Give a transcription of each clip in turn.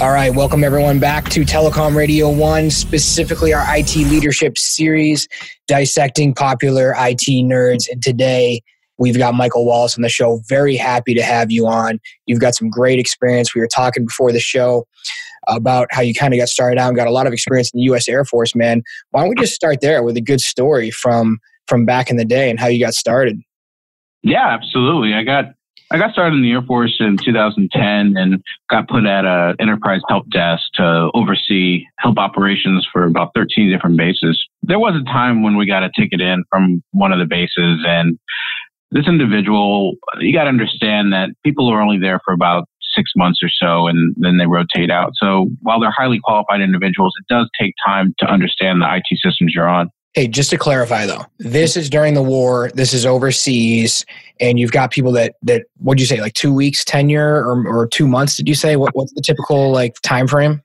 All right, welcome everyone back to Telecom Radio 1, specifically our IT leadership series, dissecting popular IT nerds. And today we've got Michael Wallace on the show. Very happy to have you on. You've got some great experience. We were talking before the show about how you kind of got started out and got a lot of experience in the U.S. Air Force, man. Why don't we just start there with a good story from from back in the day and how you got started? Yeah, absolutely. I got I got started in the Air Force in 2010 and got put at a enterprise help desk to oversee help operations for about 13 different bases. There was a time when we got a ticket in from one of the bases and this individual, you got to understand that people are only there for about six months or so and then they rotate out. So while they're highly qualified individuals, it does take time to understand the IT systems you're on. Hey, just to clarify though, this is during the war. This is overseas, and you've got people that that what do you say, like two weeks tenure or or two months? Did you say what, what's the typical like time frame?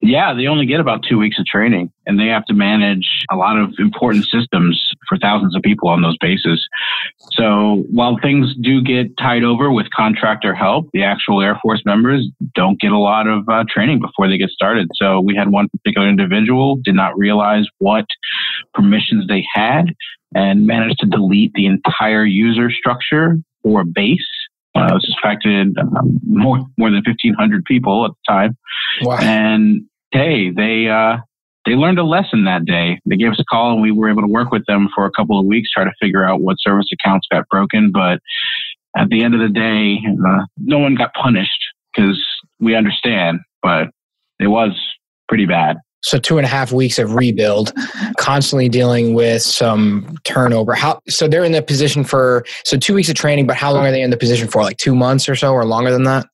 Yeah, they only get about two weeks of training and they have to manage a lot of important systems for thousands of people on those bases. So while things do get tied over with contractor help, the actual Air Force members don't get a lot of uh, training before they get started. So we had one particular individual did not realize what permissions they had and managed to delete the entire user structure for a base uh, this affected um, more more than fifteen hundred people at the time. Wow. And hey, they uh, they learned a lesson that day. They gave us a call, and we were able to work with them for a couple of weeks, try to figure out what service accounts got broken. But at the end of the day, uh, no one got punished because we understand. But it was pretty bad. So two and a half weeks of rebuild, constantly dealing with some turnover. How so they're in the position for so two weeks of training, but how long are they in the position for? Like two months or so, or longer than that?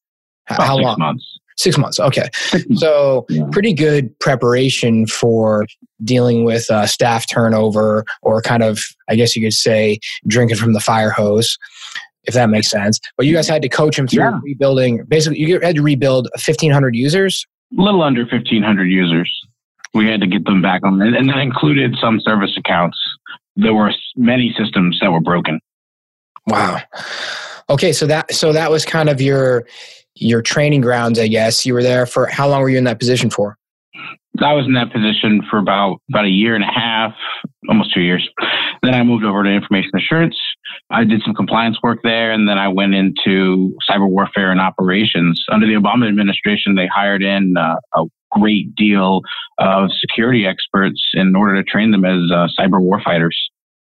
About how long? Months. Six months. Okay, so yeah. pretty good preparation for dealing with uh, staff turnover, or kind of, I guess you could say, drinking from the fire hose if that makes sense. But you guys had to coach them through yeah. rebuilding. Basically, you had to rebuild 1,500 users. A little under 1,500 users we had to get them back on, and that included some service accounts. There were many systems that were broken. Wow. Okay, so that so that was kind of your your training grounds, I guess. You were there for how long were you in that position for? I was in that position for about about a year and a half, almost two years. Then I moved over to information assurance. I did some compliance work there, and then I went into cyber warfare and operations. Under the Obama administration, they hired in uh, a great deal of security experts in order to train them as uh, cyber warfighters.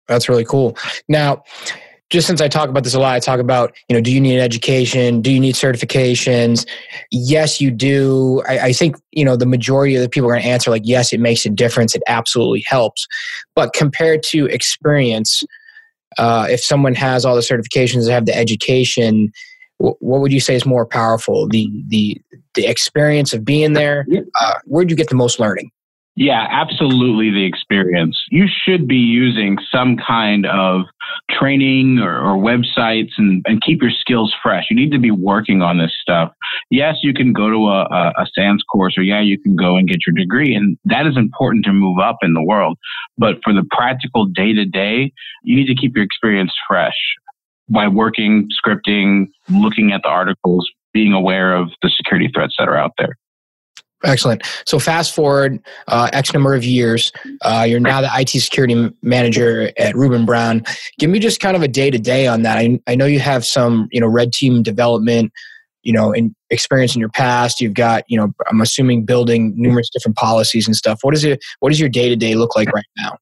That's really cool. Now, just since I talk about this a lot, I talk about, you know, do you need an education? Do you need certifications? Yes, you do. I, I think, you know, the majority of the people are going to answer like, yes, it makes a difference. It absolutely helps. But compared to experience, uh, if someone has all the certifications, they have the education, what would you say is more powerful the the the experience of being there uh, where'd you get the most learning yeah absolutely the experience. You should be using some kind of training or, or websites and, and keep your skills fresh. You need to be working on this stuff. Yes you can go to a, a, a SANS course or yeah you can go and get your degree and that is important to move up in the world. But for the practical day to day you need to keep your experience fresh by working, scripting, looking at the articles, being aware of the security threats that are out there. Excellent. So fast forward uh, X number of years, uh, you're now the IT security manager at RubinBrown. Give me just kind of a day to day on that. I, I know you have some, you know, red team development, you know, in experience in your past. You've got, you know, I'm assuming building numerous different policies and stuff. What is it? What does your day to day look like right now?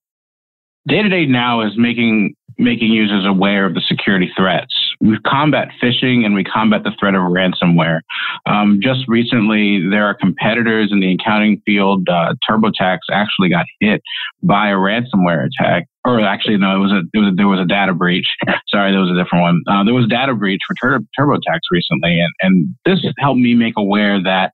Day to day now is making making users aware of the security threats. We combat phishing and we combat the threat of ransomware. Um, just recently, there are competitors in the accounting field. Uh, TurboTax actually got hit by a ransomware attack. Or actually, no, it was a, it was a there was a data breach. Sorry, there was a different one. Uh, there was data breach for Tur- TurboTax recently, and and this helped me make aware that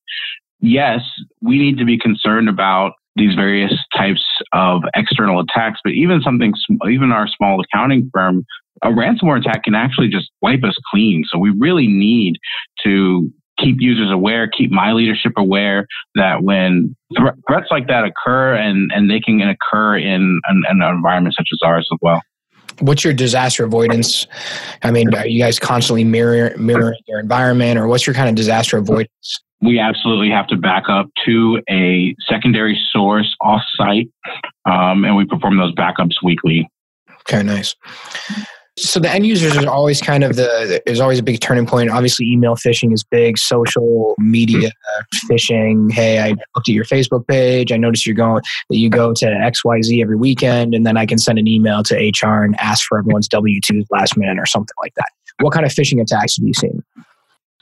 yes, we need to be concerned about these various types of external attacks, but even something, even our small accounting firm, a ransomware attack can actually just wipe us clean. So we really need to keep users aware, keep my leadership aware that when th- threats like that occur and, and they can occur in an, an environment such as ours as well what's your disaster avoidance? I mean, are you guys constantly mirror, mirroring your environment, or what's your kind of disaster avoidance we absolutely have to back up to a secondary source off-site, um, and we perform those backups weekly. Okay, nice. So the end users are always kind of the there's always a big turning point. Obviously, email phishing is big. Social media phishing. Hey, I looked at your Facebook page. I noticed you're going that you go to X Y Z every weekend, and then I can send an email to HR and ask for everyone's W twos last minute or something like that. What kind of phishing attacks have you seen?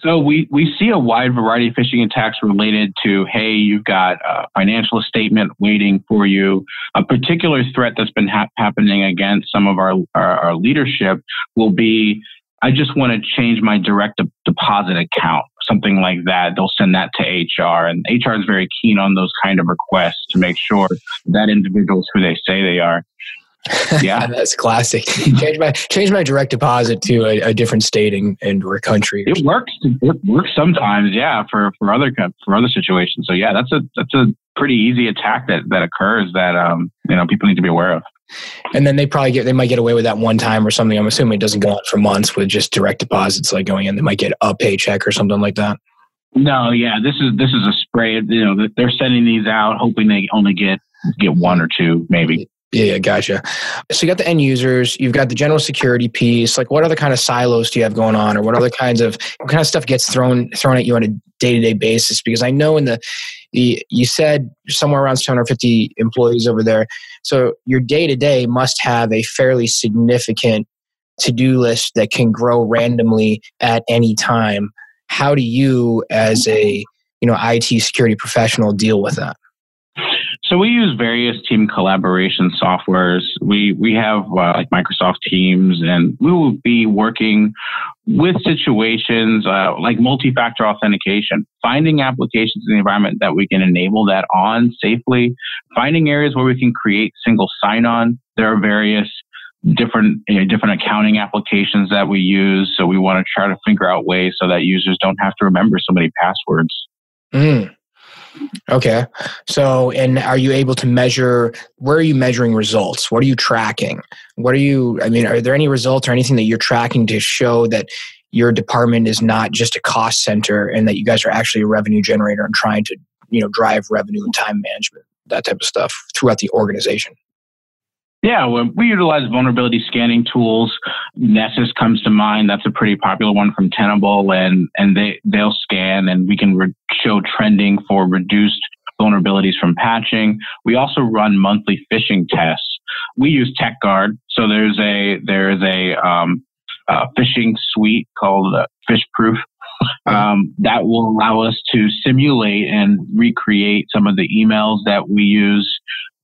So we, we see a wide variety of phishing attacks related to, hey, you've got a financial statement waiting for you. A particular threat that's been ha- happening against some of our, our, our leadership will be, I just want to change my direct deposit account, something like that. They'll send that to HR, and HR is very keen on those kind of requests to make sure that individual is who they say they are. Yeah, that's classic. change my change my direct deposit to a, a different state and, and or country. It works. It works sometimes. Yeah, for for other for other situations. So yeah, that's a that's a pretty easy attack that that occurs that um you know people need to be aware of. And then they probably get they might get away with that one time or something. I'm assuming it doesn't go on for months with just direct deposits like going in. They might get a paycheck or something like that. No, yeah, this is this is a spray. You know, they're sending these out hoping they only get get one or two, maybe. Yeah, yeah, gotcha. So you got the end users, you've got the general security piece. Like, what other kind of silos do you have going on, or what other kinds of what kind of stuff gets thrown thrown at you on a day to day basis? Because I know in the, the you said somewhere around 250 employees over there, so your day to day must have a fairly significant to do list that can grow randomly at any time. How do you, as a you know IT security professional, deal with that? So we use various team collaboration softwares. We we have uh, like Microsoft Teams, and we will be working with situations uh, like multi-factor authentication, finding applications in the environment that we can enable that on safely, finding areas where we can create single sign-on. There are various different you know, different accounting applications that we use. So we want to try to figure out ways so that users don't have to remember so many passwords. Mm. Okay. So, and are you able to measure, where are you measuring results? What are you tracking? What are you, I mean, are there any results or anything that you're tracking to show that your department is not just a cost center and that you guys are actually a revenue generator and trying to, you know, drive revenue and time management, that type of stuff throughout the organization? Yeah, well, we utilize vulnerability scanning tools. Nessus comes to mind. That's a pretty popular one from Tenable, and and they they'll scan, and we can re- trending for reduced vulnerabilities from patching. We also run monthly phishing tests. We use TechGuard, so there's a there's a um, uh, phishing suite called uh, PhishProof um, that will allow us to simulate and recreate some of the emails that we use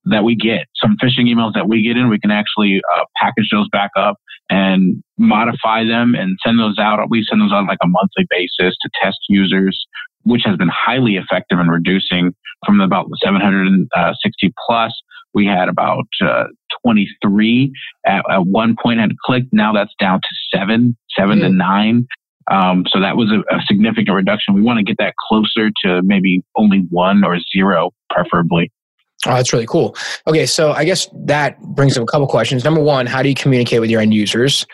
that we get, some phishing emails that we get in, we can actually uh, package those back up and modify them and send those out. We send those on like a monthly basis to test users, which has been highly effective in reducing from about 760 uh, plus. We had about uh, 23 at, at, one point had clicked. Now that's down to seven, 7 mm-hmm. to nine. Um, so that was a, a significant reduction. We want to get that closer to maybe only one or zero, preferably. Oh, that's really cool. Okay, so I guess that brings up a couple questions. Number one, how do you communicate with your end users?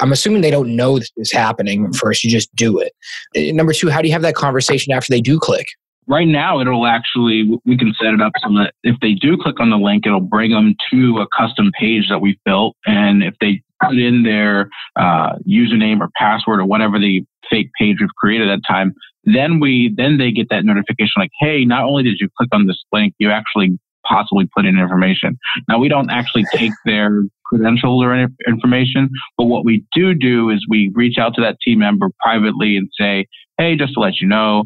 I'm assuming they don't know this is happening first. You just do it. Uh, number two, how do you have that conversation after they do click? Right now, it'll actually, we can set it up so that if they do click on the link, it'll bring them to a custom page that we've built. And if they put in their uh, username or password or whatever the fake page we've created at that time, then we then they get that notification like, hey, not only did you click on this link, you actually possibly put in information. Now we don't actually take their credentials or information, but what we do do is we reach out to that team member privately and say, hey, just to let you know,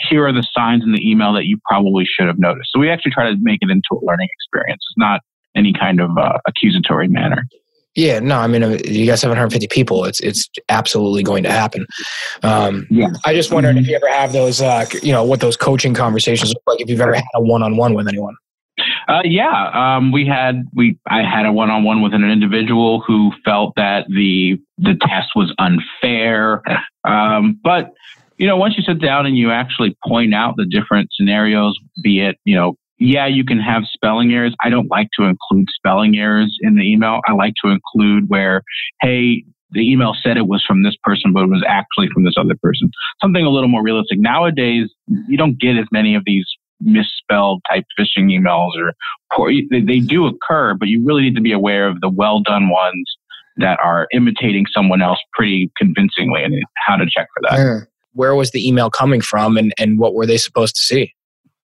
here are the signs in the email that you probably should have noticed. So we actually try to make it into a learning experience. It's not any kind of uh, accusatory manner. Yeah, no, I mean, uh, you got 750 people. It's it's absolutely going to happen. Um, yeah. I just wondered if you ever have those, uh, you know, what those coaching conversations look like. If you've ever had a one-on-one with anyone. Uh, yeah, um, we had we I had a one-on-one with an individual who felt that the the test was unfair, um, but you know, once you sit down and you actually point out the different scenarios, be it you know yeah, you can have spelling errors. I don't like to include spelling errors in the email. I like to include where, hey, the email said it was from this person, but it was actually from this other person. Something a little more realistic. Nowadays, you don't get as many of these misspelled type phishing emails or poor, they, they do occur, but you really need to be aware of the well done ones that are imitating someone else pretty convincingly and how to check for that. Where was the email coming from and, and what were they supposed to see?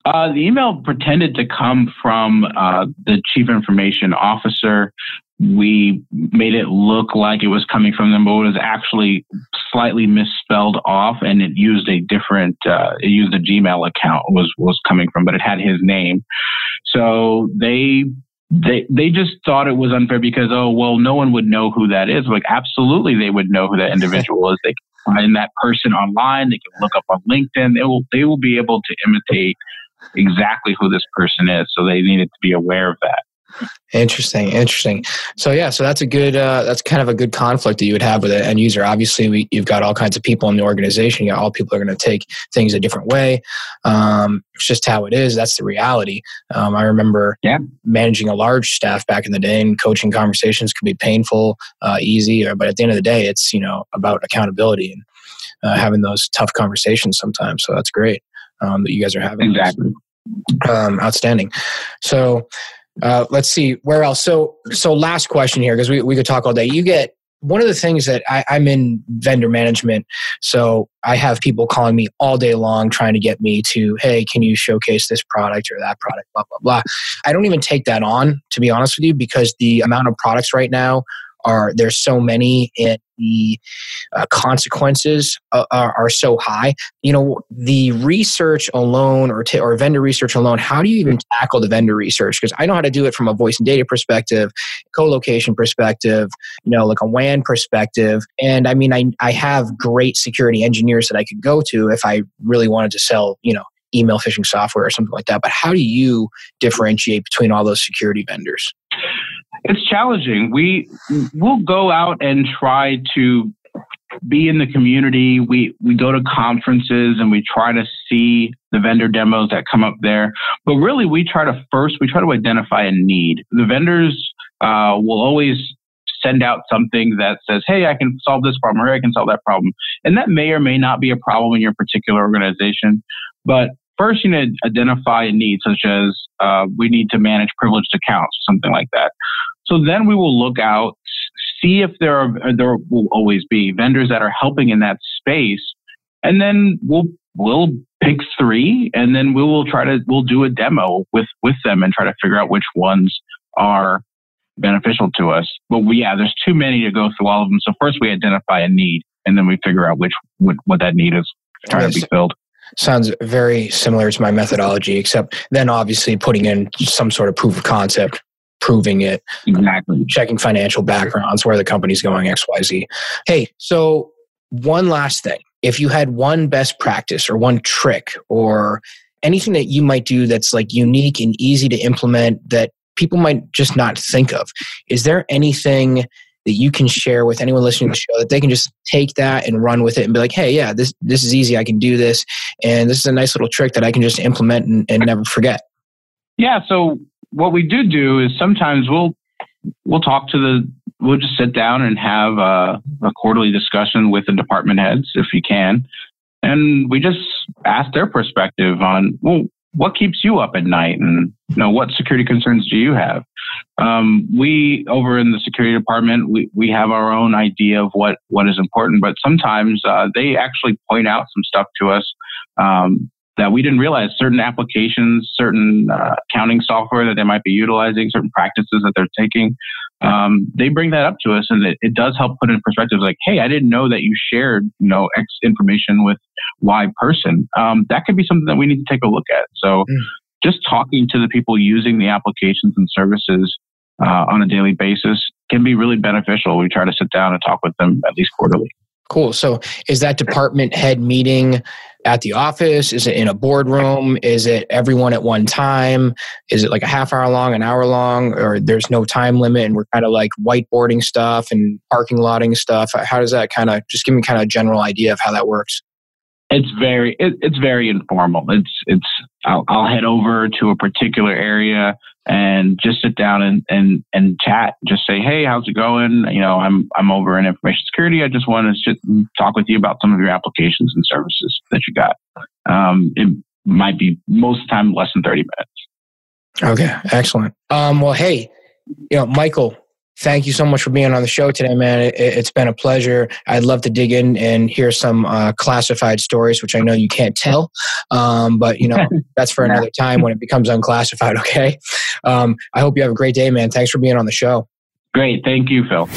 Uh, the email pretended to come from uh, the chief information officer. We made it look like it was coming from them, but it was actually slightly misspelled off, and it used a different. Uh, it used a Gmail account was was coming from, but it had his name. So they they they just thought it was unfair because oh well no one would know who that is like absolutely they would know who that individual is they can find that person online they can look up on linkedin they will they will be able to imitate exactly who this person is so they needed to be aware of that Interesting, interesting. So yeah, so that's a good, uh, that's kind of a good conflict that you would have with an end user. Obviously, we, you've got all kinds of people in the organization. You got all people are going to take things a different way. Um, it's just how it is. That's the reality. Um, I remember yeah. managing a large staff back in the day, and coaching conversations could be painful, uh, easy, but at the end of the day, it's you know about accountability and uh, having those tough conversations sometimes. So that's great um, that you guys are having. Exactly. Um, outstanding. So uh, let's see where else. So, so last question here because we, we could talk all day. You get one of the things that I, I'm in vendor management, so I have people calling me all day long trying to get me to, hey, can you showcase this product or that product, blah blah blah. I don't even take that on to be honest with you because the amount of products right now are there's so many and the uh, consequences uh, are, are, so high. You know the research alone or t- or vendor research alone how do you even tackle the vendor research? Because i know how to do it from a voice and data perspective co-location perspective you know like a wan perspective. And i mean i, I have great security engineers that i could go to if i really wanted to sell you know email phishing software or something like that. But how do you differentiate between all those security vendors it's challenging. We we'll go out and try to be in the community. We we go to conferences and we try to see the vendor demos that come up there. But really, we try to first we try to identify a need. The vendors uh, will always send out something that says, "Hey, I can solve this problem," or "I can solve that problem," and that may or may not be a problem in your particular organization. But first, you need to identify a need, such as uh, we need to manage privileged accounts, something like that. So then we will look out, see if there are there will always be vendors that are helping in that space, and then we'll we'll pick three, and then we will try to we'll do a demo with with them and try to figure out which ones are beneficial to us. But we, yeah, there's too many to go through all of them. So first we identify a need, and then we figure out which what, what that need is trying to be filled sounds very similar to my methodology except then obviously putting in some sort of proof of concept proving it, um, exactly. checking financial backgrounds, where the company's going, XYZ. Hey, so one last thing. If you had one best practice or one trick or anything that you might do that's like unique and easy to implement that people might just not think of, is there anything that you can share with anyone listening to the show that they can just take that and run with it and be like, hey, yeah, this this is easy. I can do this, and this is a nice little trick that I can just implement and, and never forget. Yeah. So what we do do is sometimes we'll we'll talk to the we'll just sit down and have a, a quarterly discussion with the department heads if you can, and we just ask their perspective on well what keeps you up at night? And you know what security concerns do you have? Um, we over in the security department we, we have our own idea of what what is important but sometimes uh, they actually point out some stuff to us um, that we didn't realize certain applications, certain uh, accounting software that they might be utilizing, certain practices that they're taking. Um, they bring that up to us, and it, it, does help put in perspective. Like, hey, I didn't know that you shared, you know, X information with Y person. Um, that could be something that we need to take a look at. So, mm. just talking to the people using the applications and services uh, on a daily basis can be really beneficial. We try to sit down and talk with them at least quarterly. Cool. So, is that department head meeting at the office? Is it in a boardroom? Is it everyone at one time? Is it like a half hour long, an hour long, or there's no time limit and we're kind of like whiteboarding stuff and parking lotting stuff? How does that kind of just give me kind of a general idea of how that works? It's very it, it's very informal. It's it's I'll, I'll head over to a particular area and just sit down and, and, and chat. Just say, hey, how's it going? You know, I'm I'm over in information security. I just want to sit and talk with you about some of your applications and services that you got. Um, it might be most of the time less than thirty minutes. Okay, excellent. Um, well, hey, you know, Michael, thank you so much for being on the show today, man. It, has been a pleasure. I'd love to dig in and hear some uh, classified stories, which I know you can't tell, um, but you know that's for another time when it becomes unclassified. Okay. Um, I hope you have a great day, man. Thanks for being on the show. Great. Thank you, Phil.